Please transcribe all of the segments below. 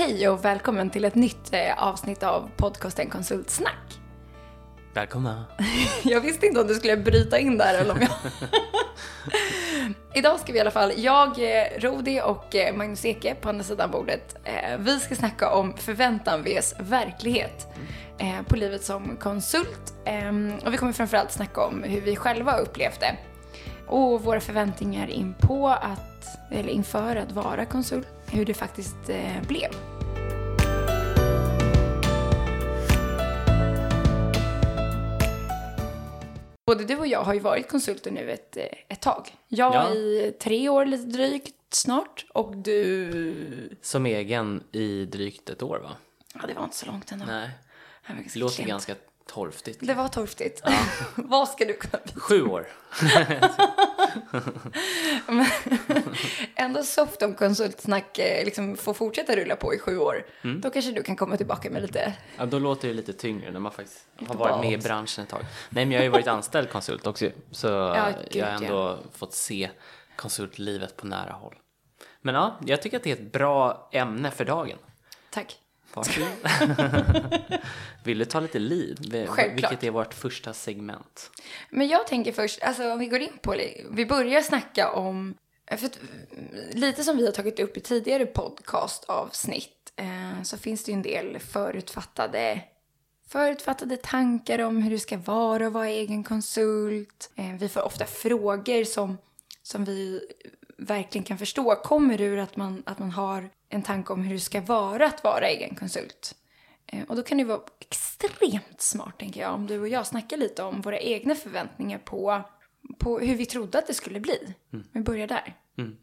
Hej och välkommen till ett nytt eh, avsnitt av podcasten Konsultsnack. Välkomna. Jag visste inte om du skulle bryta in där eller om jag... Idag ska vi i alla fall, jag, eh, Rodi och eh, Magnus Eke på andra sidan bordet, vi ska snacka om förväntan vs verklighet eh, på livet som konsult. Eh, och vi kommer framförallt snacka om hur vi själva upplevt det. Och våra förväntningar in på att, eller inför att vara konsult, hur det faktiskt eh, blev. Både du och jag har ju varit konsulter nu ett, eh, ett tag. Jag Ja. i tre år lite drygt snart och du... Som egen i drygt ett år va? Ja, det var inte så långt ändå. Nej. Det ganska låter klent. ganska torftigt. Det var torftigt. Vad ska du kunna bli? Sju år. Ändå soft om konsultsnack eh, liksom får fortsätta rulla på i sju år. Mm. Då kanske du kan komma tillbaka med lite... Ja, då låter det lite tyngre när man faktiskt har Lite varit med i branschen ett tag. Nej, men jag har ju varit anställd konsult också. Så gud, jag har ändå fått se konsultlivet på nära håll. Men ja, jag tycker att det är ett bra ämne för dagen. Tack. Varsågod. Vill du ta lite lead? Självklart. Vilket är vårt första segment? Men jag tänker först, alltså om vi går in på det, vi börjar snacka om, för lite som vi har tagit upp i tidigare podcastavsnitt, eh, så finns det ju en del förutfattade, förutfattade tankar om hur det ska vara att vara egen konsult. Eh, vi får ofta frågor som, som vi verkligen kan förstå kommer ur att man, att man har en tanke om hur det ska vara att vara egen konsult. Eh, Och då kan det vara extremt smart, tänker jag, om du och jag snackar lite om våra egna förväntningar på, på hur vi trodde att det skulle bli. Vi börjar där. Mm.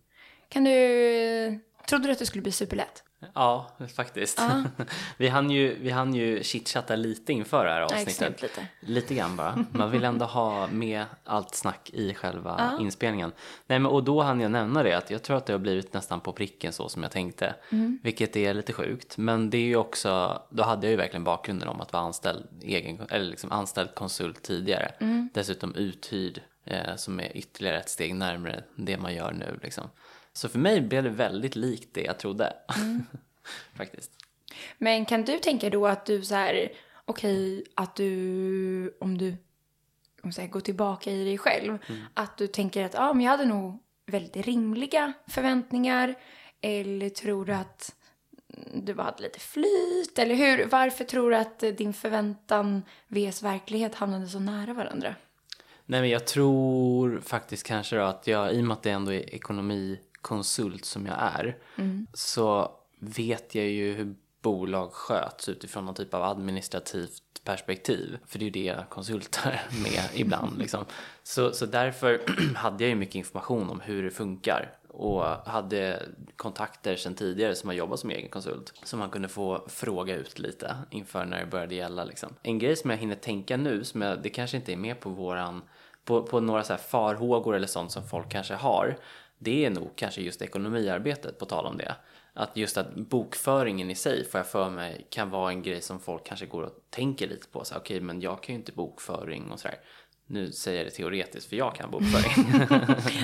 Kan du... Trodde du att det skulle bli superlätt? Ja, faktiskt. vi, hann ju, vi hann ju chitchatta lite inför det här Ja, avsnittet. extremt lite. Lite grann bara. Man vill ändå ha med allt snack i själva inspelningen. Nej, men, och då hann jag nämna det att jag tror att det har blivit nästan på pricken så som jag tänkte. Vilket är lite sjukt. Men det är ju också, då hade jag ju verkligen bakgrunden om att vara anställd, egen, eller liksom anställd konsult tidigare. Dessutom uthyrd eh, som är ytterligare ett steg närmare det man gör nu. Liksom. Så för mig blev det väldigt likt det jag trodde. Faktiskt. Men kan du tänka då att du så här, okej, att du, om du om så här, går tillbaka i dig själv, att du tänker att ja, men jag hade nog väldigt rimliga förväntningar, eller tror du att du bara hade lite flyt, eller hur? Varför tror du att din förväntan vs verklighet hamnade så nära varandra? Nej men jag tror faktiskt kanske då att jag, i och med att det ändå är ekonomikonsult som jag är, så vet jag ju hur bolag sköts utifrån någon typ av administrativt perspektiv. För det är ju det konsulter med ibland liksom. Så, så därför hade jag ju mycket information om hur det funkar och hade kontakter sedan tidigare som har jobbat som egen konsult som man kunde få fråga ut lite inför när det började gälla liksom. En grej som jag hinner tänka nu, som jag, det kanske inte är med på våran på, på några så här farhågor eller sånt som folk kanske har det är nog kanske just ekonomiarbetet på tal om det. Att just att bokföringen i sig får jag för mig kan vara en grej som folk kanske går och tänker lite på. Okej, okay, Okej, men jag kan ju inte bokföring och sådär. Nu säger jag det teoretiskt för jag kan bokföring.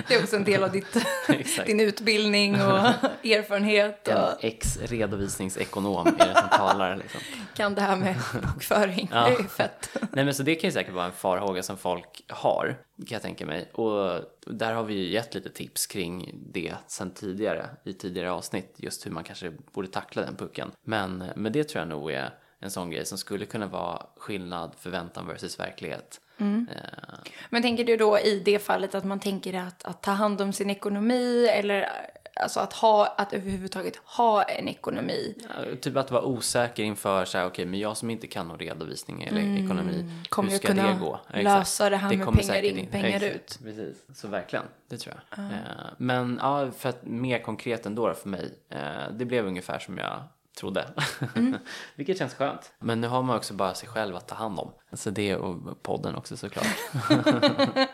Det är också en del av ditt, din utbildning och erfarenhet En och ex-redovisningsekonom är det som talar liksom. kan det här med bokföring. Ja. Det är fett. Nej men så det kan ju säkert vara en farhåga som folk har, kan jag tänka mig. Och där har vi ju gett lite tips kring det sen tidigare, i tidigare avsnitt, just hur man kanske borde tackla den pucken. Men, men det tror jag nog är en sån grej som skulle kunna vara skillnad förväntan versus verklighet. Eh, Men tänker du då i det fallet att man tänker att, att ta hand om sin ekonomi eller alltså att, ha, att överhuvudtaget ha en ekonomi? Ja, Typ att vara osäker inför så här, okej, men jag som inte kan någon redovisning eller ekonomi, Mm. Kommer hur jag ska kunna det gå? lösa det här med kommer pengar säkert in, pengar Exakt, ut? Precis, så verkligen, det tror jag. Eh, men ja, för att mer konkret ändå då för mig, eh, det blev ungefär som jag trodde. Mm. Vilket känns skönt. Men nu har man också bara sig själv att ta hand om. Alltså det och podden också såklart.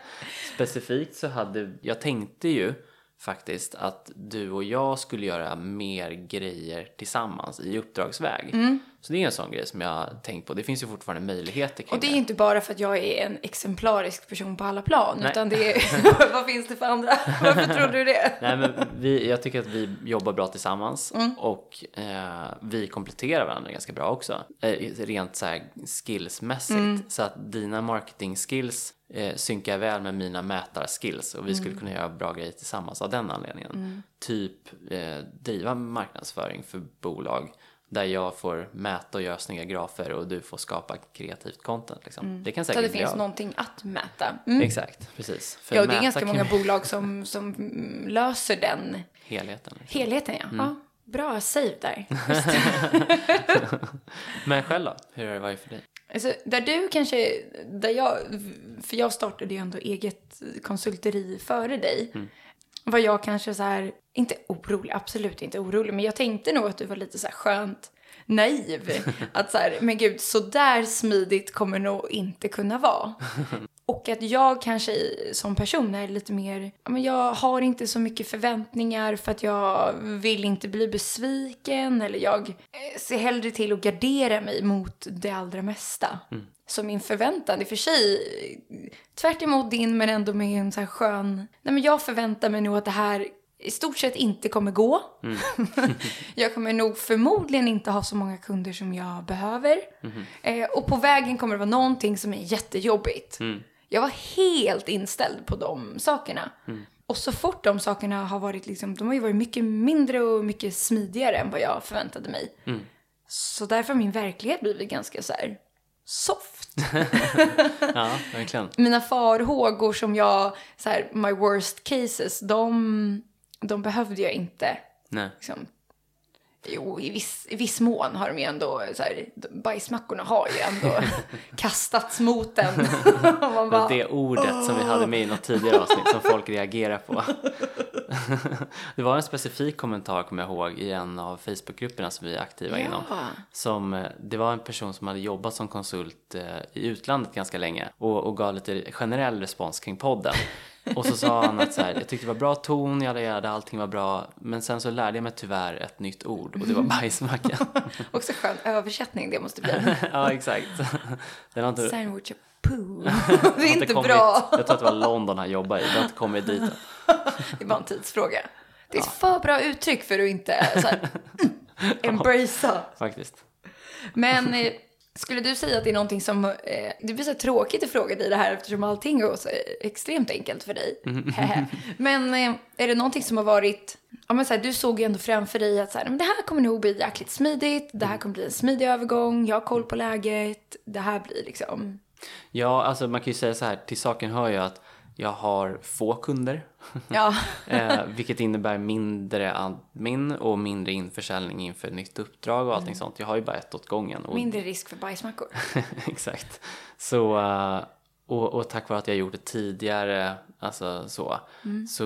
Specifikt så hade, jag tänkte ju faktiskt att du och jag skulle göra mer grejer tillsammans i uppdragsväg. Så det är en sån grej som jag har tänkt på. Det finns ju fortfarande möjligheter kring Och det är inte bara för att jag är en exemplarisk person på alla plan, Nej. utan det är, vad finns det för andra? Varför tror du det? Nej, men vi, jag tycker att vi jobbar bra tillsammans Mm. och eh, vi kompletterar varandra ganska bra också. Eh, rent så här skillsmässigt. Mm. Så att dina marketing skills eh, synkar väl med mina mätarskills och vi skulle Mm. kunna göra bra grejer tillsammans av den anledningen. Typ eh, driva marknadsföring för bolag där jag får mäta och göra snygga grafer och du får skapa kreativt content. Liksom. Det kan Mm. Så säkert det finns någonting att mäta. Mm. Exakt, precis. För Ja, och det är ganska många bolag som, som mm, löser den Helheten. Liksom. helheten. Ja. ja bra save där. Men själv då? Hur har det varit för dig? Alltså, där du kanske, där jag, för jag startade ju ändå eget konsulteri före dig. Var jag kanske så här, inte orolig, absolut inte orolig, men jag tänkte nog att du var lite så här skönt naiv. Att så här, men gud, så där smidigt kommer nog inte kunna vara. Och att jag kanske som person är lite mer, men jag har inte så mycket förväntningar för att jag vill inte bli besviken eller jag eh, ser hellre till att gardera mig mot det allra mesta. Så min förväntan, i och för sig tvärt emot din men ändå med en så här skön, nej men jag förväntar mig nog att det här i stort sett inte kommer gå. jag kommer nog förmodligen inte ha så många kunder som jag behöver. Eh, och på vägen kommer det vara någonting som är jättejobbigt. Jag var helt inställd på de sakerna. Och så fort de sakerna har varit liksom, de har ju varit mycket mindre och mycket smidigare än vad jag förväntade mig. Så därför har min verklighet blivit ganska så här soft. Ja, verkligen. Mina farhågor som jag, så här, my worst cases, de, de behövde jag inte Nej. liksom, Jo, i viss, i viss mån har de ju ändå, så här, bajsmackorna har ju ändå kastats mot en. Bara, Det ordet som vi hade med i något tidigare avsnitt som folk reagerar på. Det var en specifik kommentar, kommer jag ihåg, i en av Facebookgrupperna som vi är aktiva Ja. inom. Som, eh, det var en person som hade jobbat som konsult eh, i utlandet ganska länge och, och gav lite generell respons kring podden. Och så sa han att så här, jag tyckte det var bra ton, jag hade allting var bra, men sen så lärde jag mig tyvärr ett nytt ord och det var bajsmacka. Också skön översättning det måste bli. ja, exakt. Den har inte, Sandwich poo. Det är inte kommit, bra. Jag tror att det var London han jobbade i, det har inte kommit dit än. Det är bara en tidsfråga. Det är ett för bra uttryck för att inte så här, mm, embracea. faktiskt. Men eh, skulle du säga att det är någonting som... Eh, det blir så tråkigt att fråga dig det här eftersom allting går så extremt enkelt för dig. men eh, är det någonting som har varit... Ja, men så här, du såg ju ändå framför dig att så här, men det här kommer nog bli jäkligt smidigt. Det här kommer bli en smidig övergång. Jag har koll på läget. Det här blir liksom... Ja, alltså man kan ju säga så här, till saken hör ju att jag har få kunder. Ja, eh, vilket innebär mindre admin och mindre införsäljning inför nytt uppdrag och allting sånt. Jag har ju bara ett åt gången. Och, mindre risk för bajsmackor. Exakt. Så, eh, och, och tack vare att jag gjort det tidigare, alltså så, så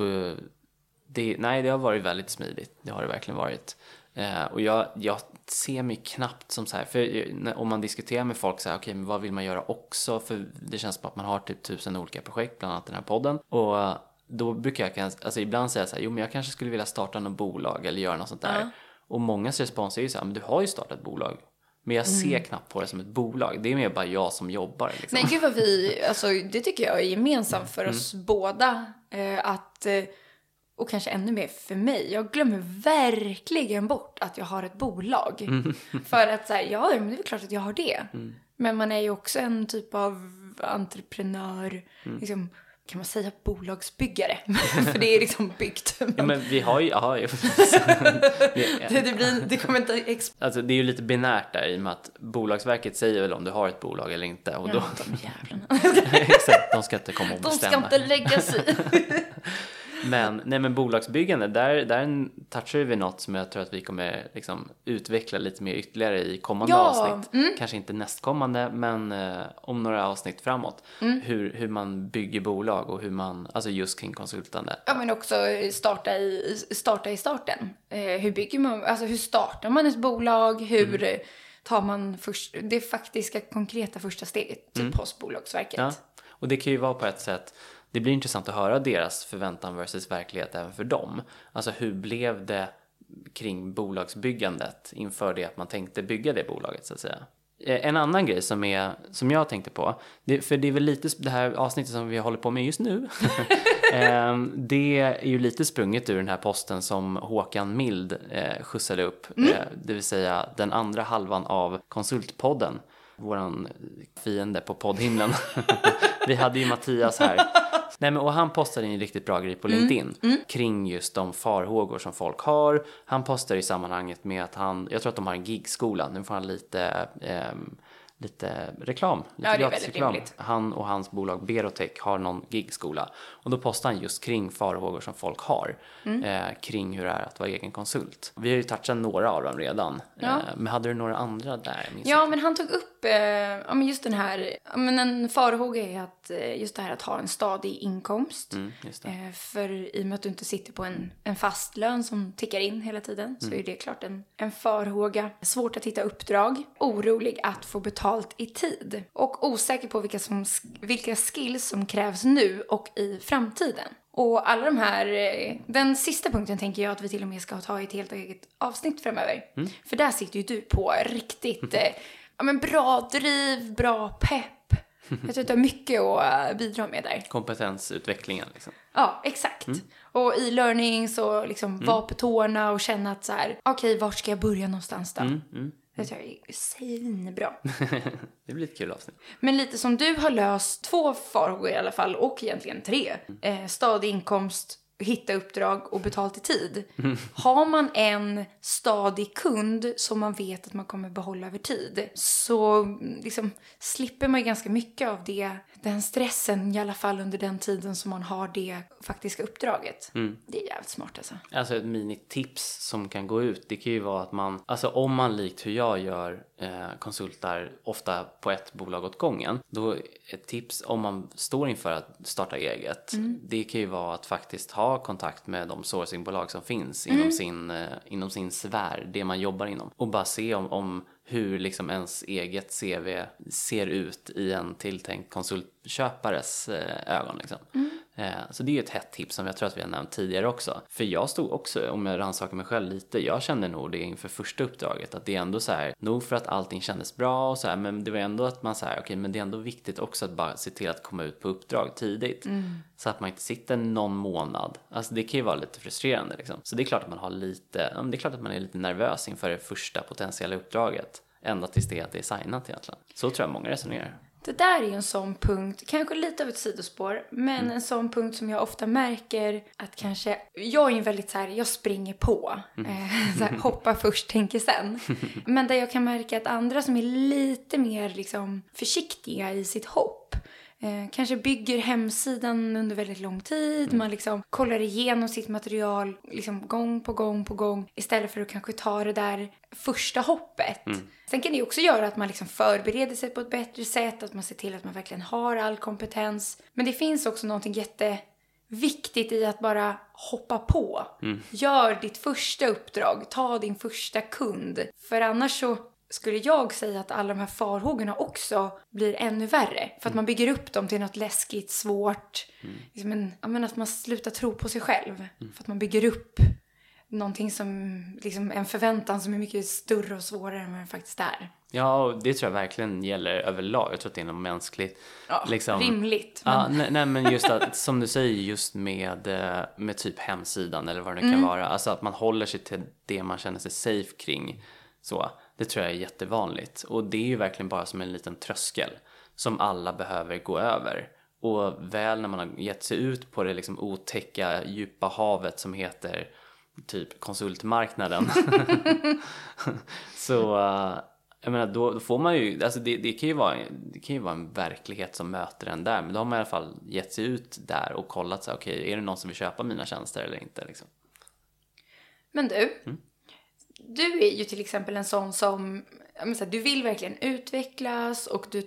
det, nej, det har varit väldigt smidigt. Det har det verkligen varit. Eh, och jag, jag ser mig knappt som så här, för om man diskuterar med folk så här, okej, men vad vill man göra också? För det känns som att man har typ tusen olika projekt, bland annat den här podden. Och eh, då brukar jag alltså ibland säga så här, jo men jag kanske skulle vilja starta något bolag eller göra något sånt där. Och mångas respons är ju så här, men du har ju startat ett bolag. Men jag ser knappt på det som ett bolag. Det är mer bara jag som jobbar. Liksom. Nej, gud vad vi, alltså det tycker jag är gemensamt för oss båda. Eh, att, eh, och kanske ännu mer för mig, jag glömmer verkligen bort att jag har ett bolag. För att så här, ja, men det är klart att jag har det. Men man är ju också en typ av entreprenör, liksom, kan man säga bolagsbyggare? för det är liksom byggt. Ja, men vi har ju, ja, ju- det, det, blir, det kommer inte alltså, det är ju lite binärt där i och med att Bolagsverket säger väl om du har ett bolag eller inte. Och då, Ja, de jävlarna. exakt, de ska inte komma och De ska bestämma. inte lägga sig. Men, nej, men bolagsbyggande, där, där touchar vi något som jag tror att vi kommer liksom, utveckla lite mer ytterligare i kommande Ja, mm. avsnitt. Kanske inte nästkommande, men eh, om några avsnitt framåt. Mm. Hur, hur man bygger bolag och hur man, alltså just kring konsultande. Ja, men också starta i, starta i starten. Eh, hur bygger man, alltså hur startar man ett bolag? Hur Mm. eh, tar man först, det faktiska konkreta första steget typ hos Bolagsverket? Mm. Ja, och det kan ju vara på ett sätt, det blir intressant att höra deras förväntan versus verklighet även för dem. Alltså hur blev det kring bolagsbyggandet inför det att man tänkte bygga det bolaget så att säga. Eh, En annan grej som, är, som jag tänkte på, det, för det är väl lite det här avsnittet som vi håller på med just nu. Ehm, det är ju lite sprunget ur den här posten som Håkan Mild eh, skjutsade upp. Eh, det vill säga den andra halvan av Konsultpodden. Våran fiende på poddhimlen. vi hade ju Mattias här. Nej, men, och han postade en riktigt bra grej på LinkedIn kring just de farhågor som folk har. Han postar i sammanhanget med att han, jag tror att de har en gigskola, nu får han lite, ehm, lite reklam. Lite Ja, det är gratis väldigt reklam. rimligt. Han och hans bolag Berotech har någon gigskola och då postar han just kring farhågor som folk har Mm. eh, kring hur det är att vara egen konsult. Vi har ju touchat några av dem redan, Ja. eh, men hade du några andra där? Ja, inte. men han tog upp eh, just den här, men en farhåga är att eh, just det här att ha en stadig inkomst. Mm. Eh, för i och med att du inte sitter på en, en fast lön som tickar in hela tiden så Mm. är det klart en, en farhåga. Svårt att hitta uppdrag, orolig att få betalt i tid och osäker på vilka, som, vilka skills som krävs nu och i framtiden. Och alla de här, eh, den sista punkten tänker jag att vi till och med ska ta i ett helt eget avsnitt framöver. Mm. För där sitter ju du på riktigt eh, ja, men bra driv, bra pepp. Jag tror att du har mycket att bidra med där. Kompetensutvecklingen liksom. Ja, exakt. Och i learning så liksom vara på tårna och känna att så här, okej, vart ska jag börja någonstans då? Det är svinbra. det blir ett kul avsnitt. Men lite som du har löst två farhågor i alla fall, och egentligen tre. Eh, stadig inkomst, hitta uppdrag och betalt i tid. Har man en stadig kund som man vet att man kommer behålla över tid så mm, liksom, slipper man ganska mycket av det, den stressen i alla fall under den tiden som man har det faktiska uppdraget. Det är jävligt smart alltså. Alltså ett minitips som kan gå ut, det kan ju vara att man, alltså om man likt hur jag gör eh, konsultar ofta på ett bolag åt gången, då ett tips om man står inför att starta eget, det kan ju vara att faktiskt ha kontakt med de sourcingbolag som finns inom, sin, eh, inom sin sfär, det man jobbar inom, och bara se om, om hur liksom ens eget CV ser ut i en tilltänkt konsultköpares eh, ögon. Liksom. Mm så det är ett hett tips som jag tror att vi har nämnt tidigare också. För jag stod också, om jag rannsakar mig själv lite, jag kände nog det inför första uppdraget att det är ändå så här, nog för att allting kändes bra och så här, men det var ändå att man så här, okej, men det är ändå viktigt också att bara se till att komma ut på uppdrag tidigt. Så att man inte sitter någon månad. Alltså det kan ju vara lite frustrerande liksom. Så det är klart att man har lite, det är klart att man är lite nervös inför det första potentiella uppdraget. Ända tills det att det är signat egentligen. Så tror jag många resonerar. Det där är ju en sån punkt, kanske lite av ett sidospår, men en sån punkt som jag ofta märker att kanske, jag är ju väldigt så här, jag springer på. Eh, så här, hoppa först, tänker sen. Men där jag kan märka att andra som är lite mer liksom försiktiga i sitt hopp, Eh, kanske bygger hemsidan under väldigt lång tid. Man liksom kollar igenom sitt material liksom gång på gång på gång istället för att kanske ta det där första hoppet. Sen kan det också göra att man liksom förbereder sig på ett bättre sätt, att man ser till att man verkligen har all kompetens. Men det finns också någonting jätteviktigt i att bara hoppa på. Gör ditt första uppdrag, ta din första kund. För annars så skulle jag säga att alla de här farhågorna också blir ännu värre. För att man bygger upp dem till något läskigt, svårt. Liksom en, ja, men att man slutar tro på sig själv. För att man bygger upp någonting som, liksom en förväntan som är mycket större och svårare än vad den faktiskt är. Ja, och det tror jag verkligen gäller överlag. Jag tror att det är något mänskligt. Ja, liksom, rimligt. Men, Ja, nej, nej, men just att, som du säger, just med, eh, med typ hemsidan eller vad det nu kan vara. Alltså att man håller sig till det man känner sig safe kring. Så, det tror jag är jättevanligt. Och det är ju verkligen bara som en liten tröskel som alla behöver gå över. Och väl när man har gett sig ut på det liksom otäcka, djupa havet som heter typ konsultmarknaden. så eh, jag menar, då, får man ju, alltså det, det, kan ju vara, det kan ju vara en verklighet som möter en där, men då har man i alla fall gett sig ut där och kollat så okej, är det någon som vill köpa mina tjänster eller inte liksom? men du, du är ju till exempel en sån som, så här, du vill verkligen utvecklas och du,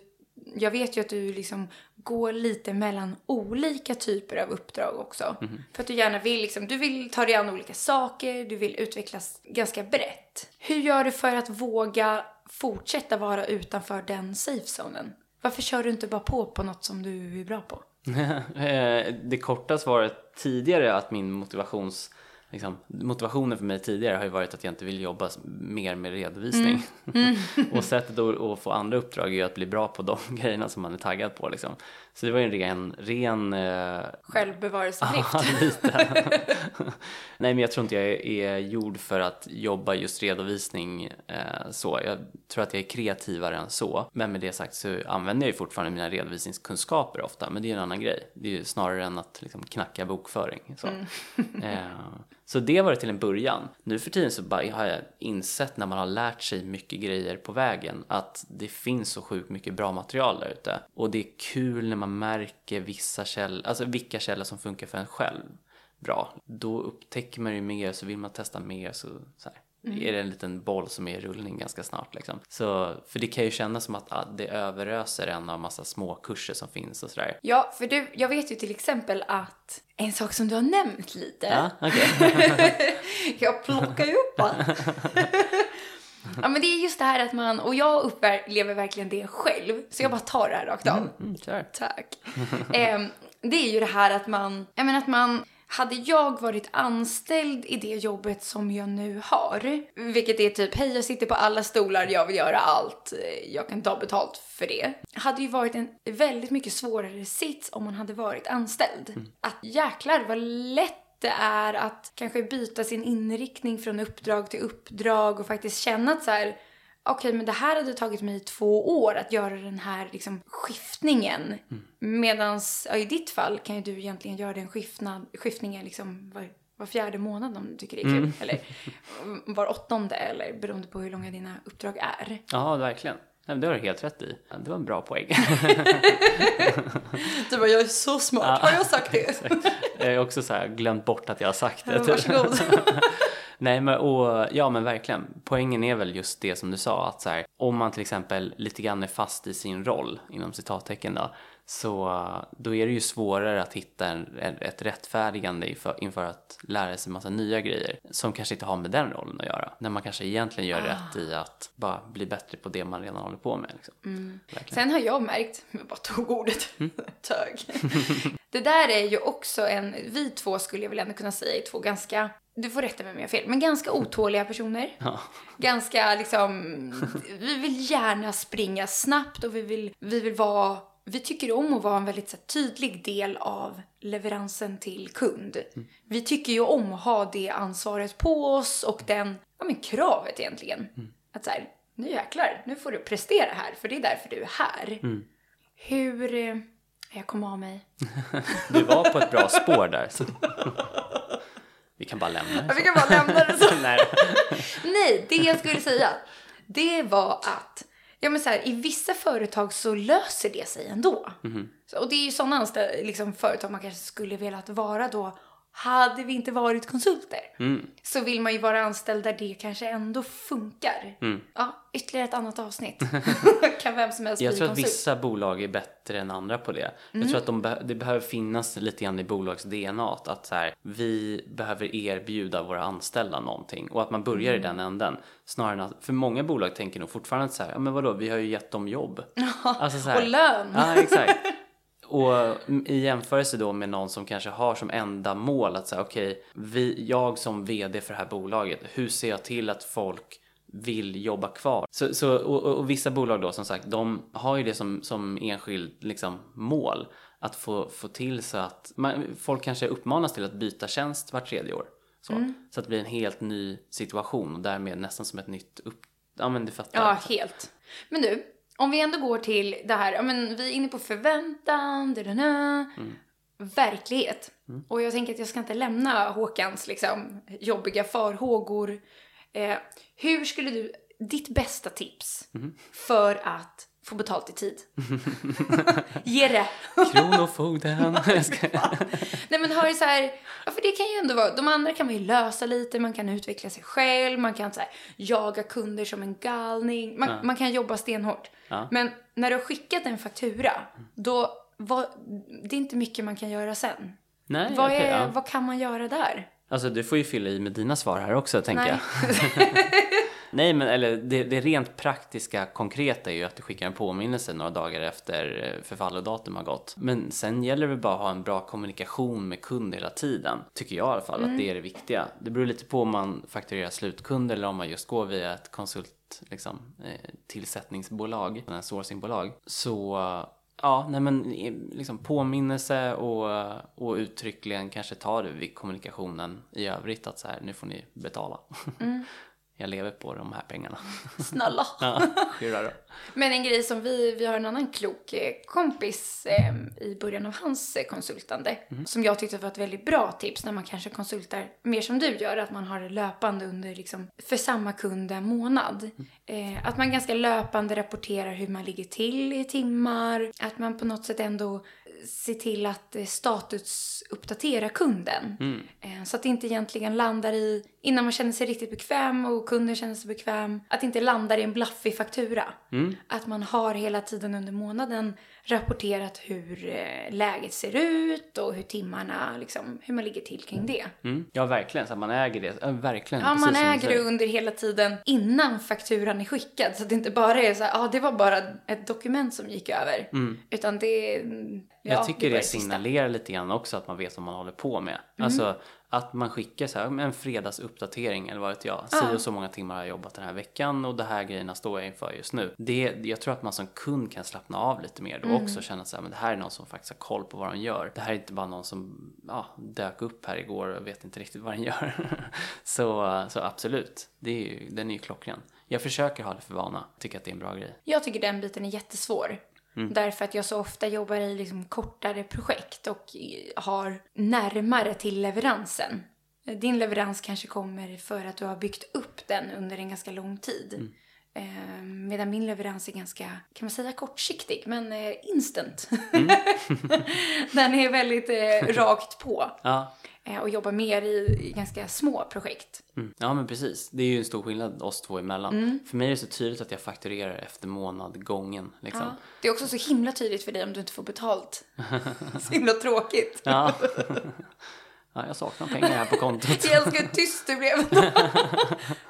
jag vet ju att du liksom går lite mellan olika typer av uppdrag också. För att du gärna vill liksom, du vill ta dig an olika saker, du vill utvecklas ganska brett. Hur gör du för att våga fortsätta vara utanför den safe zonen? Varför kör du inte bara på på något som du är bra på? Eh, det korta svaret tidigare är att min motivations liksom, motivationen för mig tidigare har ju varit att jag inte vill jobba mer med redovisning. och sättet att, få andra uppdrag är ju att bli bra på de grejerna som man är taggad på. Liksom. Så det var ju en ren... ren eh... Självbevarelsedrift. Ja, lite. Nej, men jag tror inte jag är, är gjord för att jobba just redovisning eh, så. Jag tror att jag är kreativare än så. Men med det sagt så använder jag ju fortfarande mina redovisningskunskaper ofta. Men det är en annan grej. Det är ju snarare än att liksom, knacka bokföring. Så. Mm. eh, så det var det till en början. Nu för tiden så bara har jag insett när man har lärt sig mycket grejer på vägen att det finns så sjukt mycket bra material där ute. Och det är kul när man märker vissa källor, alltså vilka källor som funkar för en själv bra. Då upptäcker man ju mer så vill man testa mer så, så här. Mm. är det en liten boll som är i rullning ganska snart. Liksom. Så, för det kan ju kännas som att ah, det överöser en av massa små kurser som finns och sådär. Ja, för du, jag vet ju till exempel att en sak som du har nämnt lite. Ja, okay. jag plockar ju upp allt. Ja men det är just det här att man, och jag upplever verkligen det själv, så jag bara tar det här rakt av. Mm, mm. Tack. eh, det är ju det här att man, jag menar att man hade jag varit anställd i det jobbet som jag nu har, vilket är typ hej jag sitter på alla stolar, jag vill göra allt, jag kan ta betalt för det. Hade ju varit en väldigt mycket svårare sits om man hade varit anställd. Mm. Att jäklar vad lätt det är att kanske byta sin inriktning från uppdrag till uppdrag och faktiskt känna att så här, okej, okay, men det här hade tagit mig två år att göra den här liksom, skiftningen. Mm. Medan ja, i ditt fall kan ju du egentligen göra den skiftnad, skiftningen liksom var, var fjärde månad om du tycker det är kul. Mm. Eller var åttonde eller beroende på hur långa dina uppdrag är. Ja, verkligen. det har du helt rätt i. Det var en bra poäng. du bara, jag är så smart. Ja, har jag sagt det? jag har också så här, glömt bort att jag har sagt det. Ja, varsågod. Nej men och, ja men verkligen. Poängen är väl just det som du sa att så här, om man till exempel lite grann är fast i sin roll inom citattecken då så då är det ju svårare att hitta en, ett rättfärdigande inför, inför att lära sig massa nya grejer som kanske inte har med den rollen att göra. När man kanske egentligen gör ah. rätt i att bara bli bättre på det man redan håller på med. Liksom. Mm. Sen har jag märkt, jag bara tog ordet, mm. tög. det där är ju också en, vi två skulle jag väl ändå kunna säga är två ganska du får rätta mig om jag har fel, men ganska otåliga personer. Ja. Ganska liksom, vi vill gärna springa snabbt och vi vill, vi vill vara, vi tycker om att vara en väldigt så, tydlig del av leveransen till kund. Mm. Vi tycker ju om att ha det ansvaret på oss och den, ja men kravet egentligen. Mm. Att så här, nu jäklar, nu får du prestera här för det är därför du är här. Mm. Hur, eh, jag kom av mig. du var på ett bra spår där. Så. Vi kan bara lämna det så. Vi kan bara lämna det så. Nej. Nej, det jag skulle säga, det var att Ja men så här, i vissa företag så löser det sig ändå. Mm. Så, och det är ju sådana liksom, företag man kanske skulle velat vara då hade vi inte varit konsulter mm. så vill man ju vara anställd där det kanske ändå funkar. Mm. Ja, ytterligare ett annat avsnitt. kan vem som helst Jag bli tror konsult. att vissa bolag är bättre än andra på det. Mm. Jag tror att de be det behöver finnas lite grann i bolags DNA att så här, vi behöver erbjuda våra anställda någonting och att man börjar i mm. den änden. Snarare än att, för många bolag tänker nog fortfarande så här, ja men vadå, vi har ju gett dem jobb. alltså så här, och lön. Ja, exakt. Och i jämförelse då med någon som kanske har som enda mål att säga okej, okay, jag som VD för det här bolaget, hur ser jag till att folk vill jobba kvar. Så, så och, och, vissa bolag då som sagt, de har ju det som, som enskild liksom, mål. Att få, få till så att man, folk kanske uppmanas till att byta tjänst var tredje år. Så, mm. så att det blir en helt ny situation och därmed nästan som ett nytt upp... Ja men du fattar. Ja, helt. Men du, om vi ändå går till det här, ja men vi är inne på förväntan, da, da, da, mm. verklighet. Mm. Och jag tänker att jag ska inte lämna Håkans liksom jobbiga farhågor. Eh, hur skulle du, ditt bästa tips mm. för att få betalt i tid? Ge det! Kronofogden. Nej men har du så här, ja för det kan ju ändå vara, de andra kan man ju lösa lite, man kan utveckla sig själv, man kan så här, jaga kunder som en galning, man, ja. man kan jobba stenhårt. Ja. Men när du har skickat en faktura, då, vad, det är inte mycket man kan göra sen. Nej, vad, okay, är, vad kan man göra där? Alltså du får ju fylla i med dina svar här också tänker Nej. jag. Nej, men eller det, det rent praktiska, konkreta är ju att du skickar en påminnelse några dagar efter eh, förfallodatum har gått. Men sen gäller det bara att ha en bra kommunikation med kund hela tiden. Tycker jag i alla fall att det är det viktiga. Det beror lite på om man fakturerar slutkund eller om man just går via ett konsult liksom, eh, tillsättningsbolag, sourcingbolag. Så Ja, nej men liksom påminnelse och, och uttryckligen kanske ta det vid kommunikationen i övrigt att så här, nu får ni betala. Jag lever på de här pengarna. Snälla. Ja, då. Men en grej som vi, vi har en annan klok eh, kompis eh, i början av hans eh, konsultande. Som jag tyckte var ett väldigt bra tips när man kanske konsultar mer som du gör. Att man har det löpande under liksom, för samma kund en månad. Eh, att man ganska löpande rapporterar hur man ligger till i timmar. Att man på något sätt ändå ser till att eh, statusuppdatera kunden. Eh, Så att det inte egentligen landar i, innan man känner sig riktigt bekväm och kunden känner sig bekväm, att det inte landar i en blaffig faktura. Att man har hela tiden under månaden rapporterat hur eh, läget ser ut och hur timmarna, liksom, hur man ligger till kring det. Mm. Ja, verkligen. Så att man äger det. Ja, verkligen. Ja, man äger det under hela tiden innan fakturan är skickad. Så att det inte bara är så här, ja det var bara ett dokument som gick över. Utan det är... Ja, jag tycker det, sista. signalerar lite grann också att man vet vad man håller på med. Alltså att man skickar så här, en fredagsuppdatering eller vad vet jag. Si och så många timmar har jag jobbat den här veckan och det här grejerna står jag inför just nu. Det, jag tror att man som kund kan slappna av lite mer då också. Känna så här, men det här är någon som faktiskt har koll på vad de gör. Det här är inte bara någon som ja, dök upp här igår och vet inte riktigt vad den gör. så, så absolut, det är ju, den är ju klockren. Jag försöker ha det för vana. Tycker att det är en bra grej. Jag tycker den biten är jättesvår. Därför att jag så ofta jobbar i liksom kortare projekt och har närmare till leveransen. Din leverans kanske kommer för att du har byggt upp den under en ganska lång tid. Eh, medan min leverans är ganska, kan man säga kortsiktig, men eh, instant. den är väldigt eh, rakt på. Ja, Eh, och jobbar mer i, i ganska små projekt. Mm. Ja men precis, det är ju en stor skillnad oss två emellan. För mig är det så tydligt att jag fakturerar efter månadgången. Liksom. Ja. Det är också så himla tydligt för dig om du inte får betalt. så himla tråkigt. Ja. ja, jag saknar pengar här på kontot. Jag älskar hur tyst du blev.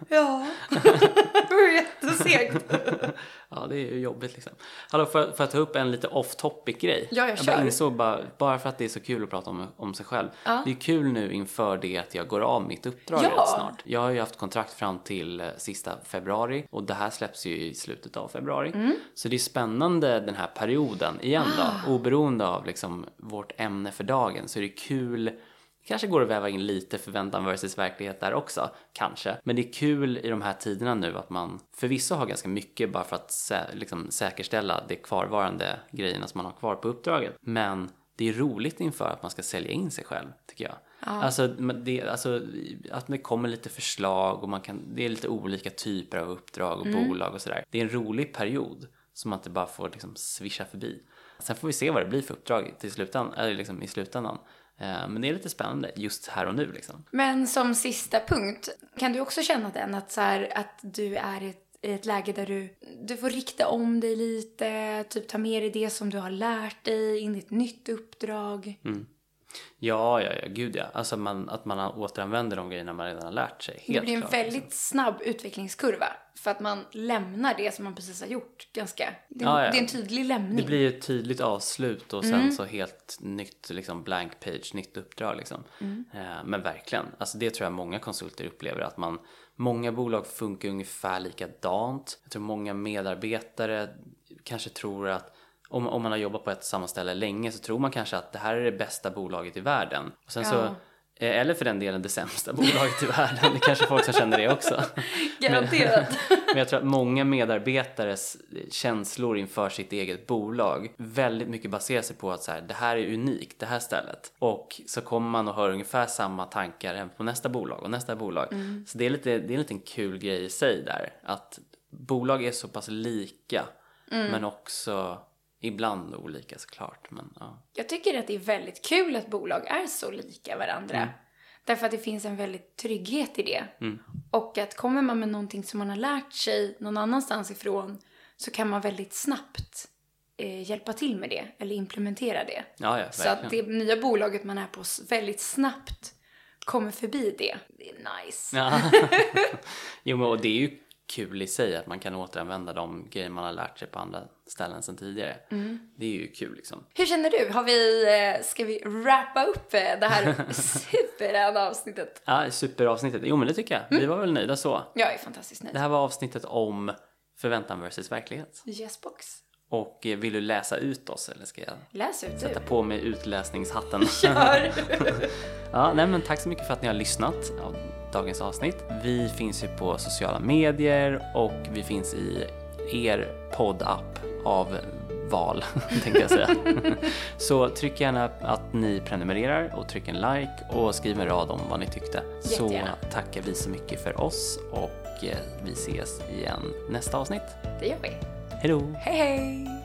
ja, det var jättesegt. Ja, det är ju jobbigt liksom. Hallå, för, för att ta upp en lite off topic grej. Ja, jag jag bara kör. insåg bara, bara för att det är så kul att prata om, om sig själv. Ja. Det är kul nu inför det att jag går av mitt uppdrag Ja. rätt snart. Jag har ju haft kontrakt fram till eh, sista februari och det här släpps ju i slutet av februari. Mm. Så det är spännande den här perioden igen Ah. då. Oberoende av liksom vårt ämne för dagen så är det kul Kanske går att väva in lite förväntan versus verklighet där också, kanske. Men det är kul i de här tiderna nu att man förvisso har ganska mycket bara för att sä- liksom, säkerställa de kvarvarande grejerna som man har kvar på uppdraget. Men det är roligt inför att man ska sälja in sig själv, tycker jag. Alltså, men det, alltså att det kommer lite förslag och man kan, det är lite olika typer av uppdrag och bolag och sådär. Det är en rolig period som man inte bara får liksom svischa förbi. Sen får vi se vad det blir för uppdrag till slutändan, eller liksom i slutändan. Eh, Men det är lite spännande just här och nu liksom. Men som sista punkt, kan du också känna den att, så här, att du är i ett, i ett läge där du, du får rikta om dig lite, typ ta med dig det som du har lärt dig in i ett nytt uppdrag? Ja, ja, ja, gud ja. Alltså man, att man återanvänder de grejerna man redan har lärt sig. Helt det blir en klart, väldigt liksom. snabb utvecklingskurva. För att man lämnar det som man precis har gjort ganska... Det, Ja, ja. det är en tydlig lämning. Det blir ett tydligt avslut och sen Mm. så helt nytt liksom blank page, nytt uppdrag liksom. Mm. Eh, Men verkligen, alltså det tror jag många konsulter upplever att man Många bolag funkar ungefär likadant. Jag tror många medarbetare kanske tror att om, om man har jobbat på ett samma ställe länge så tror man kanske att det här är det bästa bolaget i världen. Och sen så, Ja. eh, eller för den delen det sämsta bolaget i världen. Det kanske folk som känner det också. Garanterat. Men jag tror att många medarbetares känslor inför sitt eget bolag väldigt mycket baserar sig på att så här, det här är unikt, det här stället. Och så kommer man och hör ungefär samma tankar även på nästa bolag och nästa bolag. Så det är, lite, det är en liten kul grej i sig där. Att bolag är så pass lika men också ibland olika såklart. Men, ja. Jag tycker att det är väldigt kul att bolag är så lika varandra. Mm. Därför att det finns en väldigt trygghet i det. Och att kommer man med någonting som man har lärt sig någon annanstans ifrån så kan man väldigt snabbt eh, hjälpa till med det eller implementera det. Ja, ja, så att det nya bolaget man är på väldigt snabbt kommer förbi det. Det är nice. Ja. jo men och det är ju kul i sig att man kan återanvända de grejer man har lärt sig på andra ställen sedan tidigare. Det är ju kul liksom. Hur känner du? Har vi, eh, ska vi wrappa upp eh, det här superräna avsnittet? Ja, superavsnittet. Jo men det tycker jag. Vi var väl nöjda så. Jag är fantastiskt nöjd. Det här var avsnittet om förväntan versus verklighet. Yesbox. Och eh, vill du läsa ut oss eller ska jag Läs ut du. sätta på mig utläsningshatten? Kör! Ja, nej men tack så mycket för att ni har lyssnat dagens avsnitt. Vi finns ju på sociala medier och vi finns i er poddapp av val, tänkte jag säga. Så tryck gärna att ni prenumererar och tryck en like och skriv en rad om vad ni tyckte. Så Jättegärna. tackar vi så mycket för oss och eh, vi ses igen nästa avsnitt. Det gör vi. Hej då! Hej hej!